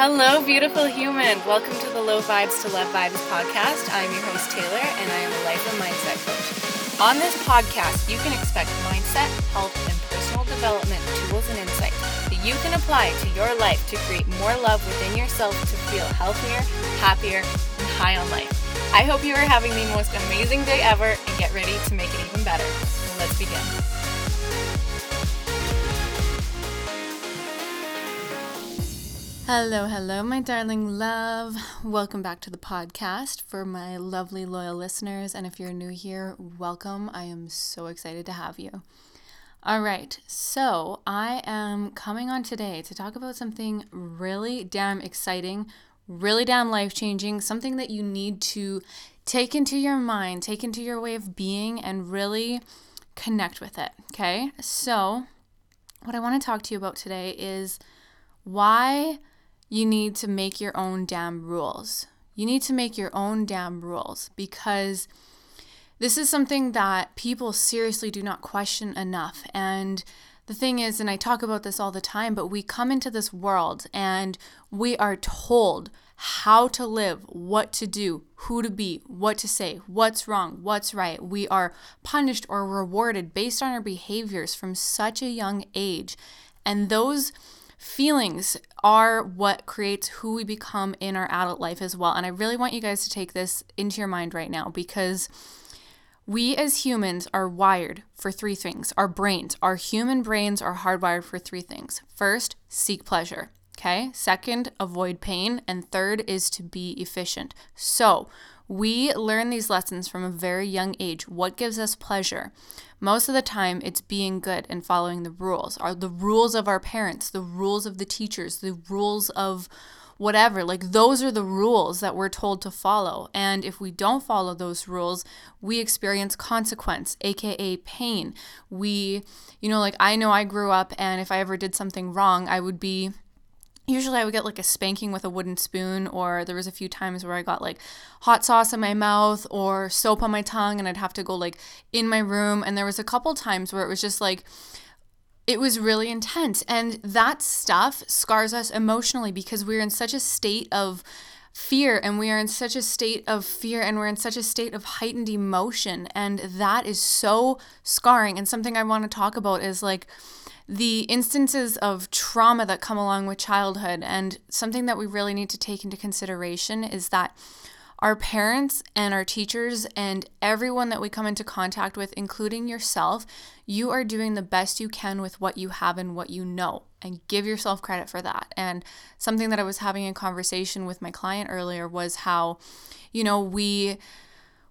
Hello, beautiful human. Welcome to the Low Vibes to Love Vibes podcast. I'm your host, Taylor, and I am a life and mindset coach. On this podcast, you can expect mindset, health, and personal development tools and insights that you can apply to your life to create more love within yourself to feel healthier, happier, and high on life. I hope you are having the most amazing day ever and get ready to make it even better. Let's begin. Hello, hello, my darling love. Welcome back to the podcast for my lovely, loyal listeners. And if you're new here, welcome. I am so excited to have you. All right, so I am coming on today to talk about something really damn exciting, really damn life changing, something that you need to take into your mind, take into your way of being, and really connect with it. Okay, so what I want to talk to you about today is why you need to make your own damn rules. You need to make your own damn rules because this is something that people seriously do not question enough. And the thing is, and I talk about this all the time, but we come into this world and we are told how to live, what to do, who to be, what to say, what's wrong, what's right. We are punished or rewarded based on our behaviors from such a young age. And those feelings are what creates who we become in our adult life as well. And I really want you guys to take this into your mind right now because we as humans are wired for three things. Our brains, our human brains are hardwired for three things. First, seek pleasure. Okay. Second, avoid pain. And third is to be efficient. So we learn these lessons from a very young age. What gives us pleasure? Most of the time, it's being good and following the rules, are the rules of our parents, the rules of the teachers, the rules of whatever. Like, those are the rules that we're told to follow. And if we don't follow those rules, we experience consequence, aka pain. We, you know, like I know I grew up, and if I ever did something wrong, I would be usually I would get like a spanking with a wooden spoon, or there was a few times where I got like hot sauce in my mouth or soap on my tongue, and I'd have to go like in my room. And there was a couple times where it was just like, it was really intense. And that stuff scars us emotionally because we're in such a state of fear and we are in such a state of fear and we're in such a state of heightened emotion. And that is so scarring. And something I want to talk about is like, the instances of trauma that come along with childhood. And something that we really need to take into consideration is that our parents and our teachers and everyone that we come into contact with, including yourself, you are doing the best you can with what you have and what you know. And give yourself credit for that. And something that I was having a conversation with my client earlier was how, you know, we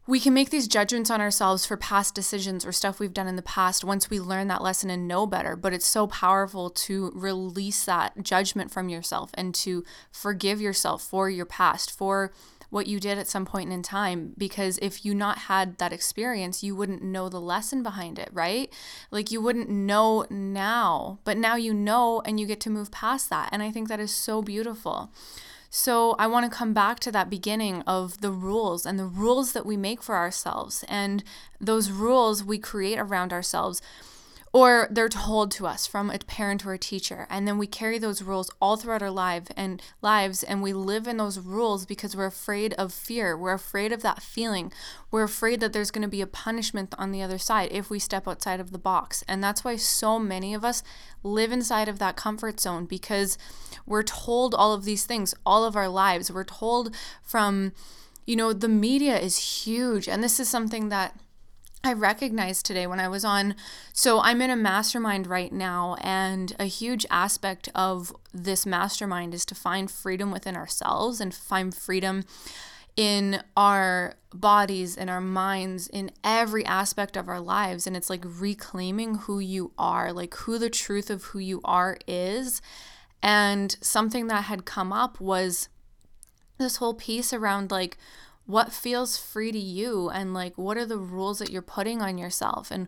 we can make these judgments on ourselves for past decisions or stuff we've done in the past once we learn that lesson and know better. But it's so powerful to release that judgment from yourself and to forgive yourself for your past, for what you did at some point in time because if you not had that experience you wouldn't know the lesson behind it right like you wouldn't know now but now you know and you get to move past that and i think that is so beautiful so I want to come back to that beginning of the rules and the rules that we make for ourselves. And those rules we create around ourselves or they're told to us from a parent or a teacher. And then we carry those rules all throughout our life and lives and we live in those rules because we're afraid of fear. We're afraid of that feeling. We're afraid that there's going to be a punishment on the other side if we step outside of the box. And that's why so many of us live inside of that comfort zone because we're told all of these things all of our lives. We're told from you know the media is huge. And this is something that I recognized today when I was on. So, I'm in a mastermind right now, and a huge aspect of this mastermind is to find freedom within ourselves and find freedom in our bodies, in our minds, in every aspect of our lives. And it's like reclaiming who you are, like who the truth of who you are is. And something that had come up was this whole piece around like, what feels free to you and like what are the rules that you're putting on yourself and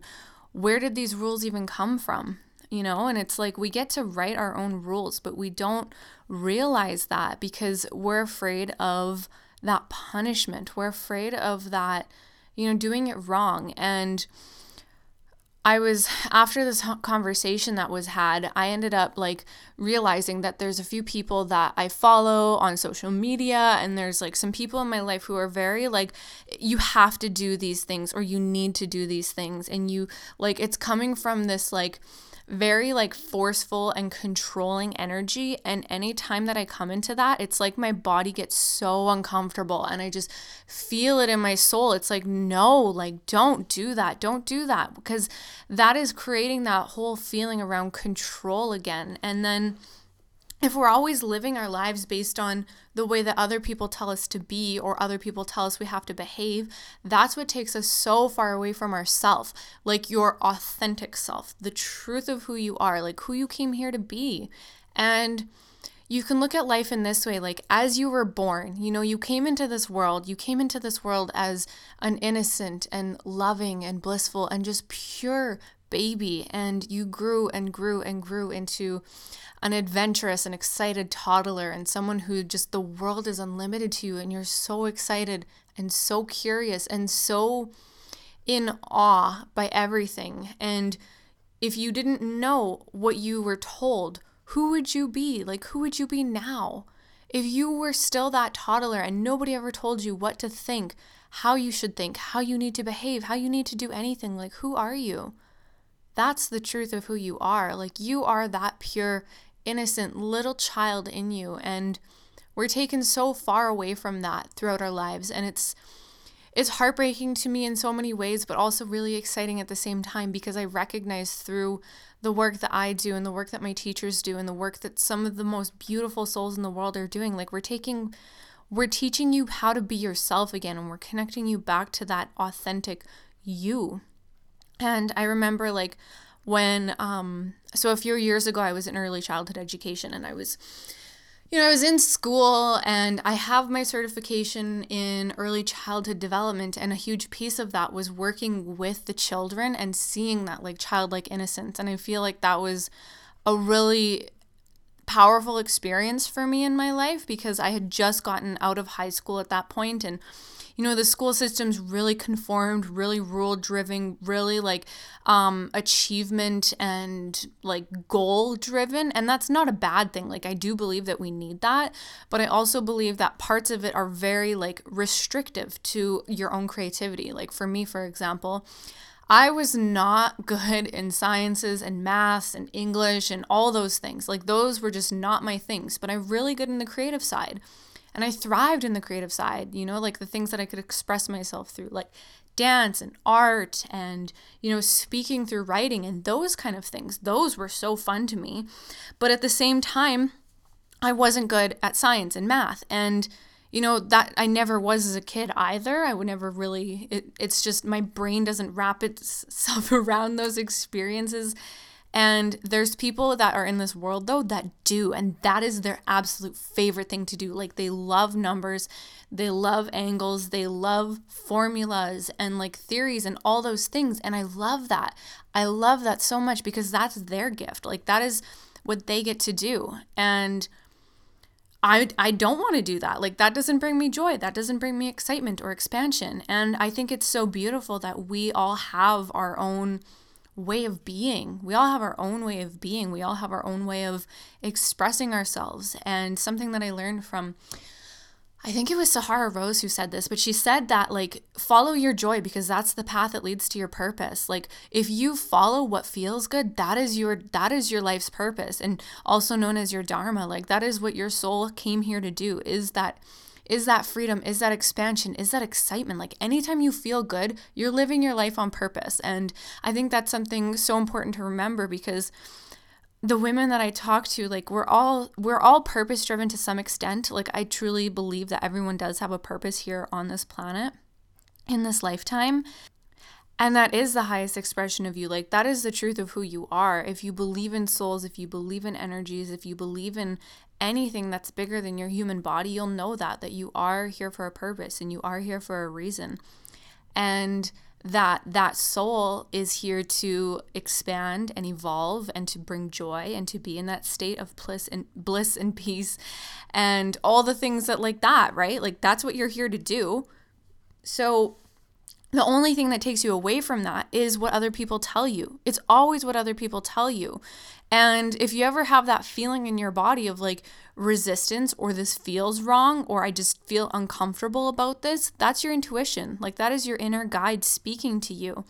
where did these rules even come from you know? And it's like we get to write our own rules but we don't realize that because we're afraid of that punishment. We're afraid of that you know doing it wrong. And I was after this conversation that was had, I ended up like realizing that there's a few people that I follow on social media and there's like some people in my life who are very like you have to do these things or you need to do these things and you like it's coming from this like very like forceful and controlling energy. And anytime that I come into that, it's like my body gets so uncomfortable and I just feel it in my soul. It's like, no, like, don't do that. Don't do that because that is creating that whole feeling around control again. And then if we're always living our lives based on the way that other people tell us to be or other people tell us we have to behave, that's what takes us so far away from ourself, like your authentic self, the truth of who you are, like who you came here to be. And you can look at life in this way like as you were born you know you came into this world you came into this world as an innocent and loving and blissful and just pure baby and you grew and grew and grew into an adventurous and excited toddler and someone who just the world is unlimited to you and you're so excited and so curious and so in awe by everything. And if you didn't know what you were told, who would you be? Like, who would you be now? If you were still that toddler and nobody ever told you what to think, how you should think, how you need to behave, how you need to do anything, like, who are you? That's the truth of who you are. Like, you are that pure innocent little child in you and we're taken so far away from that throughout our lives and it's it's heartbreaking to me in so many ways but also really exciting at the same time because I recognize through the work that I do and the work that my teachers do and the work that some of the most beautiful souls in the world are doing like we're taking we're teaching you how to be yourself again and we're connecting you back to that authentic you. And I remember like when um so a few years ago I was in early childhood education and I was you know, I was in school and I have my certification in early childhood development and a huge piece of that was working with the children and seeing that like childlike innocence. And I feel like that was a really powerful experience for me in my life because I had just gotten out of high school at that point and you know the school system's really conformed really rule driven really like um achievement and like goal driven and that's not a bad thing like i do believe that we need that but i also believe that parts of it are very like restrictive to your own creativity like for me for example I was not good in sciences and maths and English and all those things. Like, those were just not my things, but I'm really good in the creative side. And I thrived in the creative side, you know, like the things that I could express myself through, like dance and art and, you know, speaking through writing and those kind of things. Those were so fun to me. But at the same time, I wasn't good at science and math. And, you know, that I never was as a kid either. I would never really, it, it's just my brain doesn't wrap itself around those experiences and there's people that are in this world though that do, and that is their absolute favorite thing to do. Like they love numbers, they love angles, they love formulas and like theories and all those things. And I love that. I love that so much because that's their gift. Like that is what they get to do. And I, I don't want to do that. Like, that doesn't bring me joy. That doesn't bring me excitement or expansion. And I think it's so beautiful that we all have our own way of being. We all have our own way of being. We all have our own way of expressing ourselves. And something that I learned from I think it was Sahara Rose who said this, but she said that like follow your joy because that's the path that leads to your purpose. Like if you follow what feels good, that is your that is your life's purpose and also known as your dharma. Like that is what your soul came here to do is that is that freedom? Is that expansion? Is that excitement? Like anytime you feel good, you're living your life on purpose. And I think that's something so important to remember because the women that I talk to, like we're all we're all purpose driven to some extent. Like I truly believe that everyone does have a purpose here on this planet in this lifetime. And that is the highest expression of you. Like, that is the truth of who you are. If you believe in souls, if you believe in energies, if you believe in anything that's bigger than your human body, you'll know that, that you are here for a purpose and you are here for a reason. And that that soul is here to expand and evolve and to bring joy and to be in that state of bliss and bliss and peace and all the things that like that right like that's what you're here to do so the only thing that takes you away from that is what other people tell you. It's always what other people tell you. And if you ever have that feeling in your body of like resistance or this feels wrong or I just feel uncomfortable about this, that's your intuition. Like that is your inner guide speaking to you.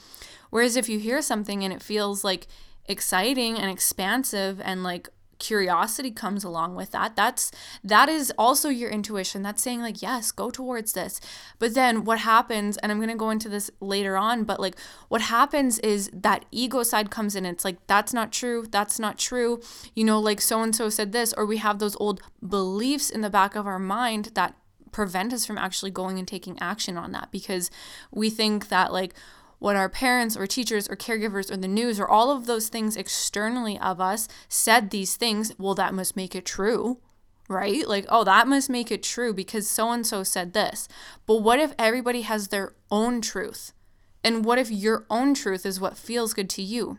Whereas if you hear something and it feels like exciting and expansive and like curiosity comes along with that. That's that is also your intuition. That's saying like yes go towards this. But then what happens and i'm going to go into this later on but like what happens is that ego side comes in. It's like that's not true that's not true. You know like so and so said this or we have those old beliefs in the back of our mind that prevent us from actually going and taking action on that because we think that like what our parents or teachers or caregivers or the news or all of those things externally of us said these things, well, that must make it true, right? Like, oh, that must make it true because so and so said this. But what if everybody has their own truth? And what if your own truth is what feels good to you?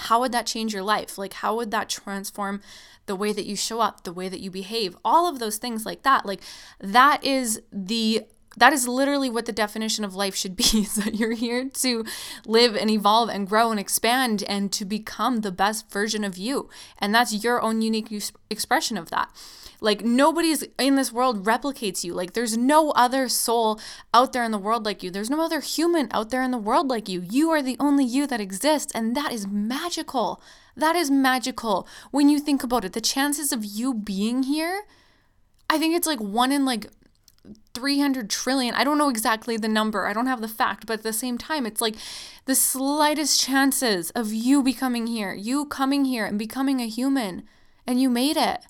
How would that change your life? Like, how would that transform the way that you show up, the way that you behave, all of those things like that? Like, that is the that is literally what the definition of life should be is that you're here to live and evolve and grow and expand and to become the best version of you. And that's your own unique expression of that. Like nobody's in this world replicates you. Like there's no other soul out there in the world like you. There's no other human out there in the world like you. You are the only you that exists and that is magical. That is magical. When you think about it the chances of you being here I think it's like one in like 300 trillion. I don't know exactly the number. I don't have the fact, but at the same time, it's like the slightest chances of you becoming here, you coming here and becoming a human, and you made it.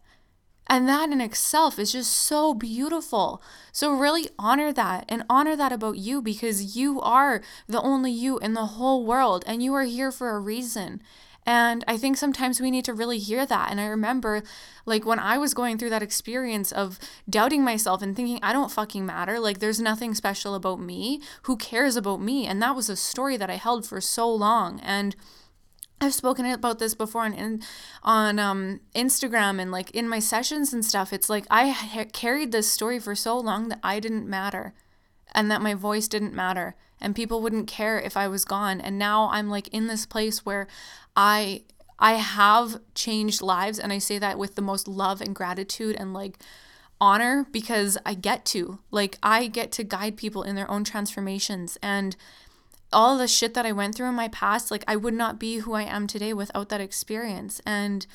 And that in itself is just so beautiful. So, really honor that and honor that about you because you are the only you in the whole world and you are here for a reason. And I think sometimes we need to really hear that. And I remember, like, when I was going through that experience of doubting myself and thinking, I don't fucking matter. Like, there's nothing special about me. Who cares about me? And that was a story that I held for so long. And I've spoken about this before on on um, Instagram and like in my sessions and stuff. It's like I ha- carried this story for so long that I didn't matter, and that my voice didn't matter, and people wouldn't care if I was gone. And now I'm like in this place where I I have changed lives and I say that with the most love and gratitude and like honor because I get to. Like I get to guide people in their own transformations and all the shit that I went through in my past, like I would not be who I am today without that experience. And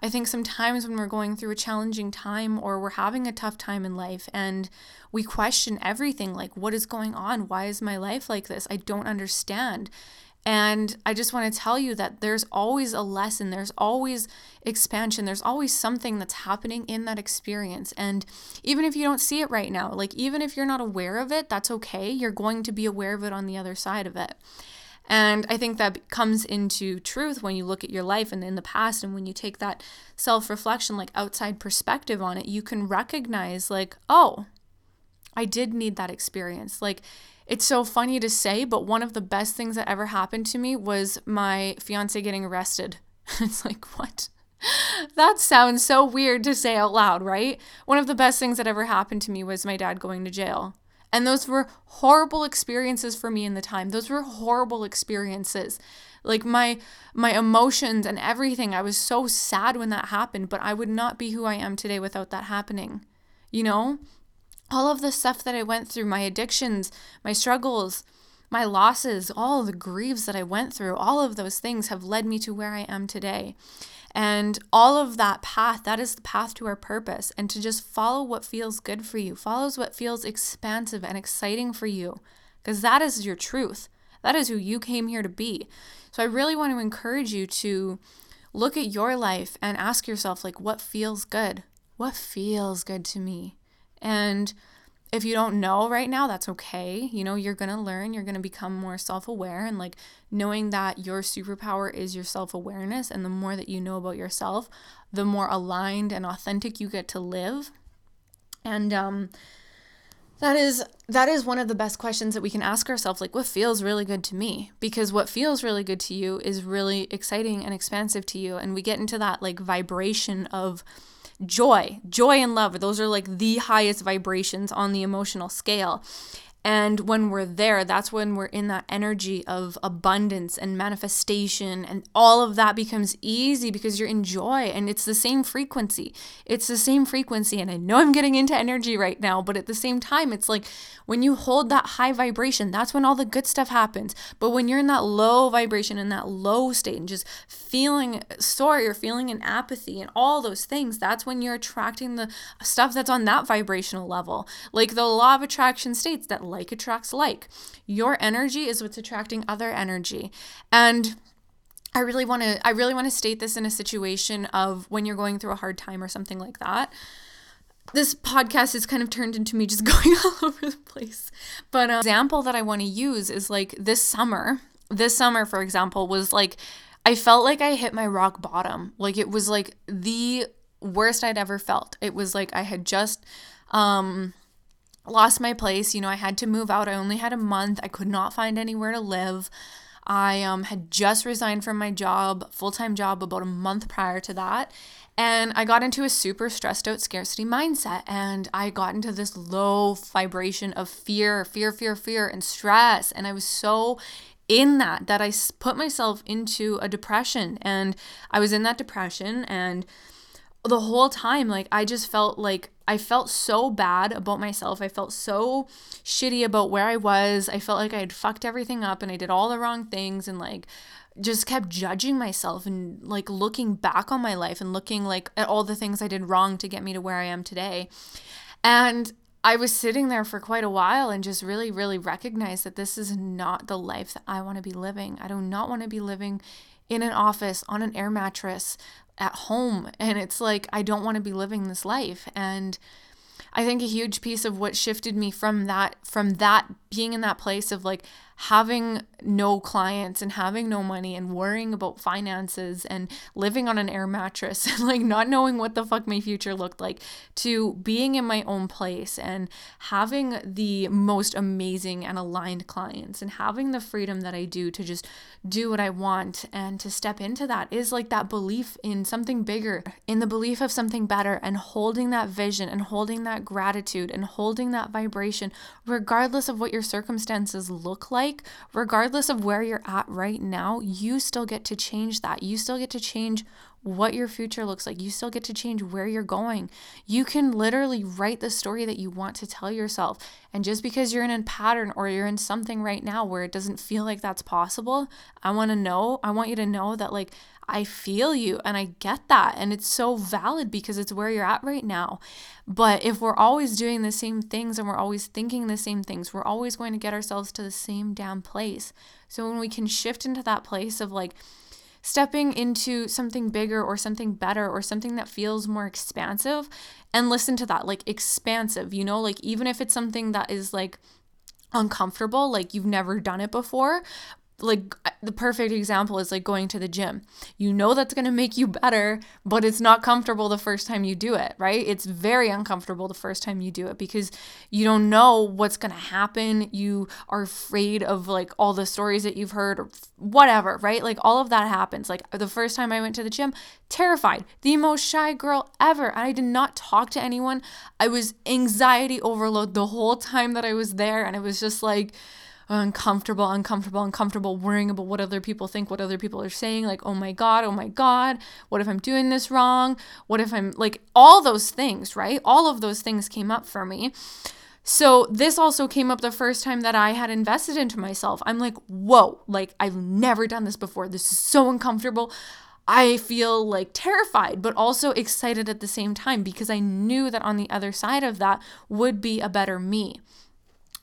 I think sometimes when we're going through a challenging time or we're having a tough time in life and we question everything like, what is going on? Why is my life like this? I don't understand. And I just want to tell you that there's always a lesson, there's always expansion, there's always something that's happening in that experience. And even if you don't see it right now, like even if you're not aware of it, that's okay. You're going to be aware of it on the other side of it. And I think that comes into truth when you look at your life and in the past, and when you take that self reflection, like outside perspective on it, you can recognize, like, oh, I did need that experience. Like, it's so funny to say, but one of the best things that ever happened to me was my fiance getting arrested. it's like, what? that sounds so weird to say out loud, right? One of the best things that ever happened to me was my dad going to jail. And those were horrible experiences for me in the time. Those were horrible experiences. Like my my emotions and everything. I was so sad when that happened, but I would not be who I am today without that happening. You know? All of the stuff that I went through, my addictions, my struggles, my losses, all the griefs that I went through, all of those things have led me to where I am today. And all of that path, that is the path to our purpose. And to just follow what feels good for you, follows what feels expansive and exciting for you, because that is your truth. That is who you came here to be. So I really want to encourage you to look at your life and ask yourself, like, what feels good? What feels good to me? And if you don't know right now, that's okay. You know, you're going to learn, you're going to become more self aware, and like knowing that your superpower is your self awareness. And the more that you know about yourself, the more aligned and authentic you get to live. And, um, that is that is one of the best questions that we can ask ourselves like what feels really good to me because what feels really good to you is really exciting and expansive to you and we get into that like vibration of joy, joy and love. Those are like the highest vibrations on the emotional scale. And when we're there, that's when we're in that energy of abundance and manifestation, and all of that becomes easy because you're in joy and it's the same frequency. It's the same frequency. And I know I'm getting into energy right now, but at the same time, it's like when you hold that high vibration, that's when all the good stuff happens. But when you're in that low vibration, and that low state, and just feeling sorry or feeling an apathy and all those things, that's when you're attracting the stuff that's on that vibrational level. Like the law of attraction states that like attracts like. Your energy is what's attracting other energy. And I really want to I really want to state this in a situation of when you're going through a hard time or something like that. This podcast has kind of turned into me just going all over the place. But um, example that I want to use is like this summer. This summer, for example, was like I felt like I hit my rock bottom. Like it was like the worst I'd ever felt. It was like I had just um lost my place. You know, I had to move out. I only had a month. I could not find anywhere to live. I um, had just resigned from my job, full time job, about a month prior to that. And I got into a super stressed out scarcity mindset. And I got into this low vibration of fear, fear, fear, fear, and stress. And I was so in that that I put myself into a depression. And I was in that depression. And the whole time, like, I just felt like I felt so bad about myself. I felt so shitty about where I was. I felt like I had fucked everything up and I did all the wrong things and like just kept judging myself and like looking back on my life and looking like at all the things I did wrong to get me to where I am today. And I was sitting there for quite a while and just really, really recognized that this is not the life that I want to be living. I do not want to be living in an office on an air mattress at home and it's like I don't want to be living this life. And I think a huge piece of what shifted me from that from that being in that place of like having no clients and having no money and worrying about finances and living on an air mattress and like not knowing what the fuck my future looked like to being in my own place and having the most amazing and aligned clients and having the freedom that I do to just do what I want and to step into that is like that belief in something bigger, in the belief of something better and holding that vision and holding that gratitude and holding that vibration regardless of what your circumstances look like like, regardless of where you're at right now, you still get to change that. You still get to change what your future looks like. You still get to change where you're going. You can literally write the story that you want to tell yourself. And just because you're in a pattern or you're in something right now where it doesn't feel like that's possible, I want to know, I want you to know that, like, I feel you and I get that. And it's so valid because it's where you're at right now. But if we're always doing the same things and we're always thinking the same things, we're always going to get ourselves to the same damn place. So when we can shift into that place of like, stepping into something bigger or something better or something that feels more expansive and listen to that like expansive you know? Like even if it's something that is like uncomfortable like you've never done it before like the perfect example is like going to the gym. You know that's going to make you better, but it's not comfortable the first time you do it, right? It's very uncomfortable the first time you do it because you don't know what's going to happen. You are afraid of like all the stories that you've heard or whatever, right? Like all of that happens. Like the first time I went to the gym, terrified, the most shy girl ever. I did not talk to anyone. I was anxiety overload the whole time that I was there and it was just like uncomfortable, uncomfortable, uncomfortable, worrying about what other people think, what other people are saying, like, oh my God, oh my God, what if I'm doing this wrong? What if I'm like all those things, right? All of those things came up for me. So, this also came up the first time that I had invested into myself. I'm like, whoa, like, I've never done this before. This is so uncomfortable. I feel like terrified, but also excited at the same time because I knew that on the other side of that would be a better me.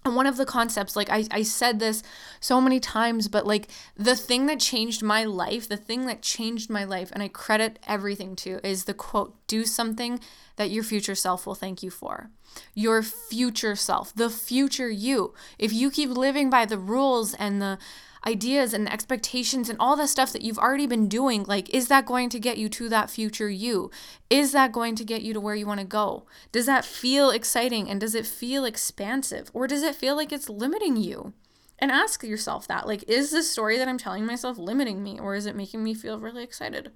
And one of the concepts, like I, I said this so many times, but like the thing that changed my life, the thing that changed my life, and I credit everything to, is the quote do something that your future self will thank you for. Your future self, the future you. If you keep living by the rules and the ideas and expectations and all the stuff that you've already been doing, like, is that going to get you to that future you? Is that going to get you to where you want to go? Does that feel exciting and does it feel expansive or does it feel like it's limiting you? And ask yourself that like, is the story that I'm telling myself limiting me or is it making me feel really excited?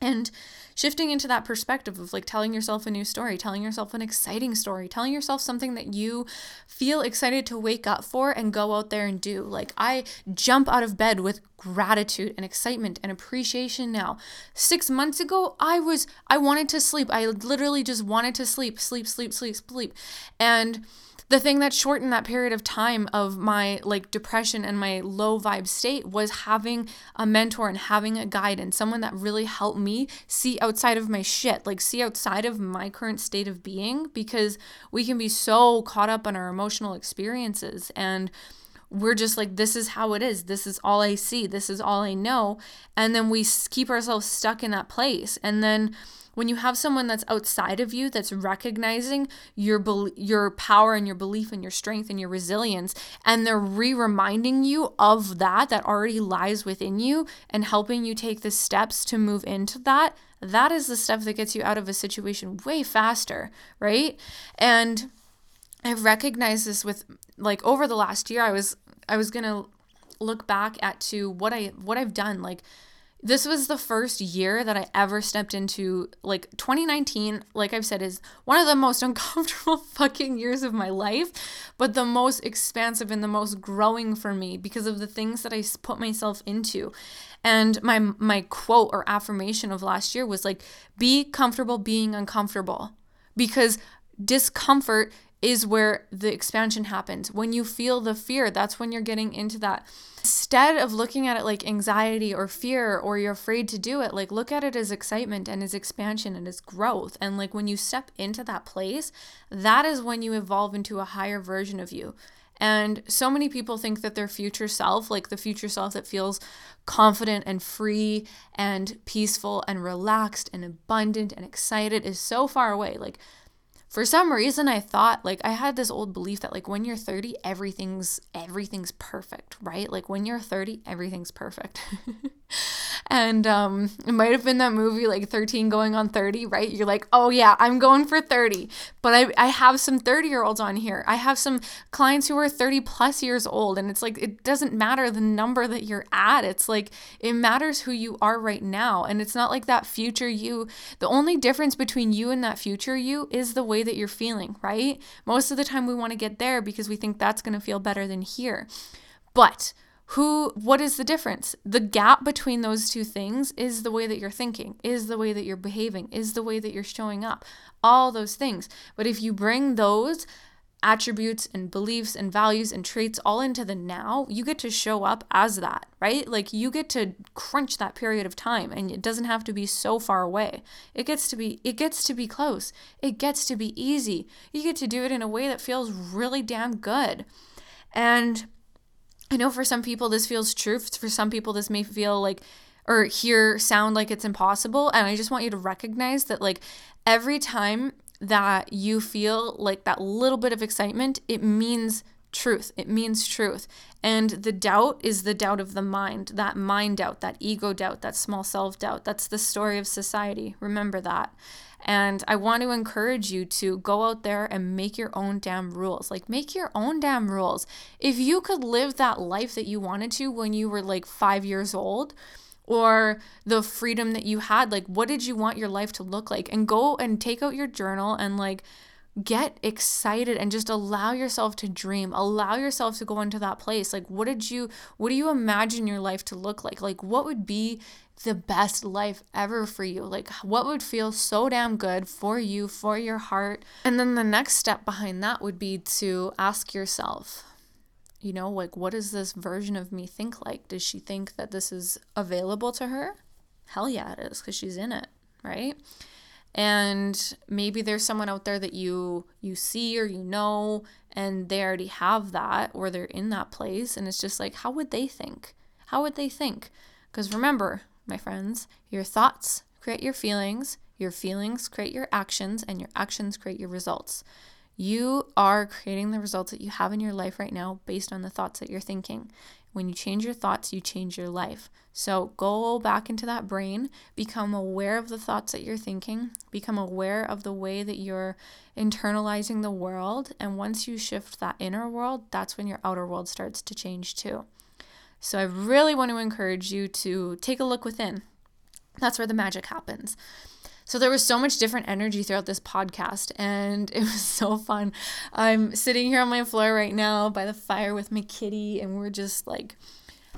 And shifting into that perspective of like telling yourself a new story, telling yourself an exciting story, telling yourself something that you feel excited to wake up for and go out there and do. Like I jump out of bed with gratitude and excitement and appreciation now. 6 months ago, I was I wanted to sleep. I literally just wanted to sleep, sleep, sleep, sleep, sleep. And the thing that shortened that period of time of my like depression and my low vibe state was having a mentor and having a guide and someone that really helped me see outside of my shit, like see outside of my current state of being because we can be so caught up in our emotional experiences and we're just like this is how it is. This is all i see. This is all i know. And then we keep ourselves stuck in that place. And then when you have someone that's outside of you that's recognizing your your power and your belief and your strength and your resilience and they're re-reminding you of that that already lies within you and helping you take the steps to move into that that is the stuff that gets you out of a situation way faster right? And i've recognized this with like over the last year i was i was going to look back at to what i what i've done like this was the first year that I ever stepped into like 2019 like I've said is one of the most uncomfortable fucking years of my life but the most expansive and the most growing for me because of the things that I put myself into. And my my quote or affirmation of last year was like be comfortable being uncomfortable because discomfort is where the expansion happens. When you feel the fear, that's when you're getting into that. Instead of looking at it like anxiety or fear or you're afraid to do it, like look at it as excitement and as expansion and as growth. And like when you step into that place, that is when you evolve into a higher version of you. And so many people think that their future self, like the future self that feels confident and free and peaceful and relaxed and abundant and excited, is so far away. Like for some reason I thought like I had this old belief that like when you're 30 everything's everything's perfect, right? Like when you're 30 everything's perfect. and um it might have been that movie like 13 going on 30, right? You're like, "Oh yeah, I'm going for 30." But I I have some 30-year-olds on here. I have some clients who are 30 plus years old and it's like it doesn't matter the number that you're at. It's like it matters who you are right now and it's not like that future you. The only difference between you and that future you is the way way that you're feeling, right? Most of the time we want to get there because we think that's going to feel better than here. But who what is the difference? The gap between those two things is the way that you're thinking, is the way that you're behaving, is the way that you're showing up. All those things. But if you bring those attributes and beliefs and values and traits all into the now, you get to show up as that, right? Like you get to crunch that period of time and it doesn't have to be so far away. It gets to be it gets to be close. It gets to be easy. You get to do it in a way that feels really damn good. And I know for some people this feels true. For some people this may feel like or hear sound like it's impossible and I just want you to recognize that like every time that you feel like that little bit of excitement, it means truth. It means truth. And the doubt is the doubt of the mind, that mind doubt, that ego doubt, that small self doubt. That's the story of society. Remember that. And I want to encourage you to go out there and make your own damn rules. Like, make your own damn rules. If you could live that life that you wanted to when you were like five years old, or the freedom that you had. Like, what did you want your life to look like? And go and take out your journal and like get excited and just allow yourself to dream. Allow yourself to go into that place. Like, what did you, what do you imagine your life to look like? Like, what would be the best life ever for you? Like, what would feel so damn good for you, for your heart? And then the next step behind that would be to ask yourself, you know, like what does this version of me think like? Does she think that this is available to her? Hell yeah, it is because she's in it, right? And maybe there's someone out there that you you see or you know and they already have that or they're in that place and it's just like how would they think? How would they think? Because remember, my friends, your thoughts create your feelings, your feelings create your actions and your actions create your results. You are creating the results that you have in your life right now based on the thoughts that you're thinking. When you change your thoughts, you change your life. So go back into that brain, become aware of the thoughts that you're thinking, become aware of the way that you're internalizing the world. And once you shift that inner world, that's when your outer world starts to change too. So I really want to encourage you to take a look within. That's where the magic happens. So there was so much different energy throughout this podcast, and it was so fun. I'm sitting here on my floor right now by the fire with my kitty, and we're just like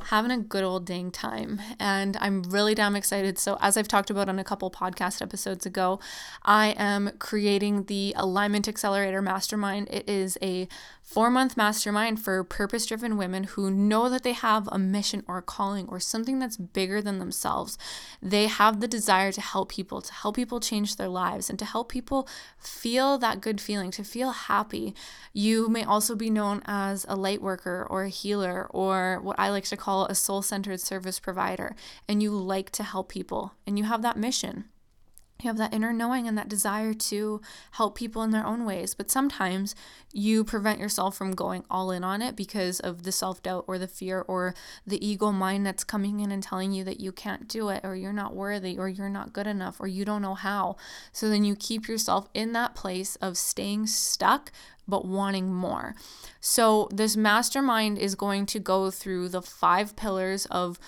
having a good old dang time. And I'm really damn excited. So, as I've talked about on a couple podcast episodes ago, I am creating the Alignment Accelerator Mastermind. It is a four month mastermind for purpose driven women who know that they have a mission or a calling or something that's bigger than themselves. They have the desire to help people, to help people change their lives, and to help people feel that good feeling, to feel happy. You may also be known as a light worker or a healer or what I like to call a soul centered service provider, and you like to help people and you have that mission you have that inner knowing and that desire to help people in their own ways. But sometimes you prevent yourself from going all in on it because of the self doubt or the fear or the ego mind that's coming in and telling you that you can't do it or you're not worthy or you're not good enough or you don't know how. So then you keep yourself in that place of staying stuck but wanting more. So this mastermind is going to go through the five pillars of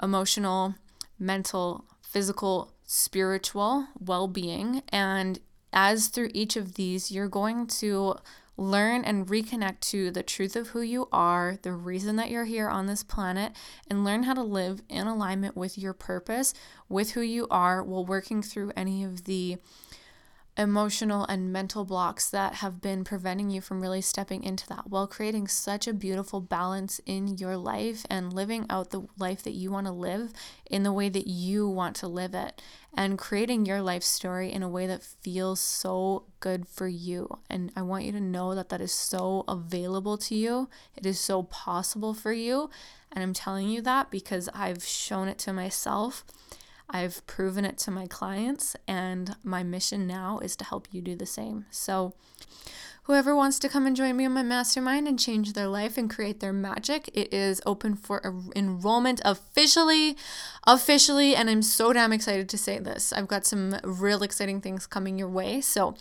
emotional, mental, physical, spiritual well being. And as through each of these, you're going to learn and reconnect to the truth of who you are, the reason that you're here on this planet, and learn how to live in alignment with your purpose, with who you are, while working through any of the emotional and mental blocks that have been preventing you from really stepping into that while creating such a beautiful balance in your life and living out the life that you want to live in the way that you want to live it and creating your life story in a way that feels so good for you. And I want you to know that that is so available to you. It is so possible for you. And I'm telling you that because I've shown it to myself I've proven it to my clients, and my mission now is to help you do the same. So, whoever wants to come and join me on my mastermind and change their life and create their magic, it is open for enrollment officially. Officially, and I'm so damn excited to say this. I've got some real exciting things coming your way. So,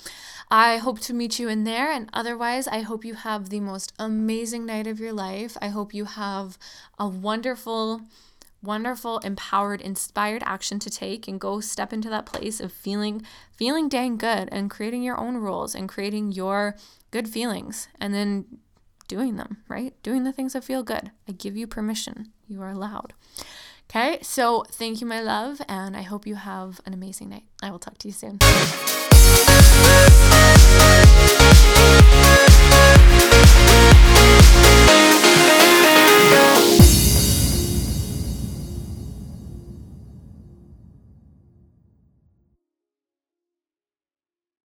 I hope to meet you in there. And otherwise, I hope you have the most amazing night of your life. I hope you have a wonderful wonderful empowered inspired action to take and go step into that place of feeling feeling dang good and creating your own rules and creating your good feelings and then doing them right? Doing the things that feel good. I give you permission. You are allowed. Okay so thank you my love and i hope you have an amazing night. I will talk to you soon.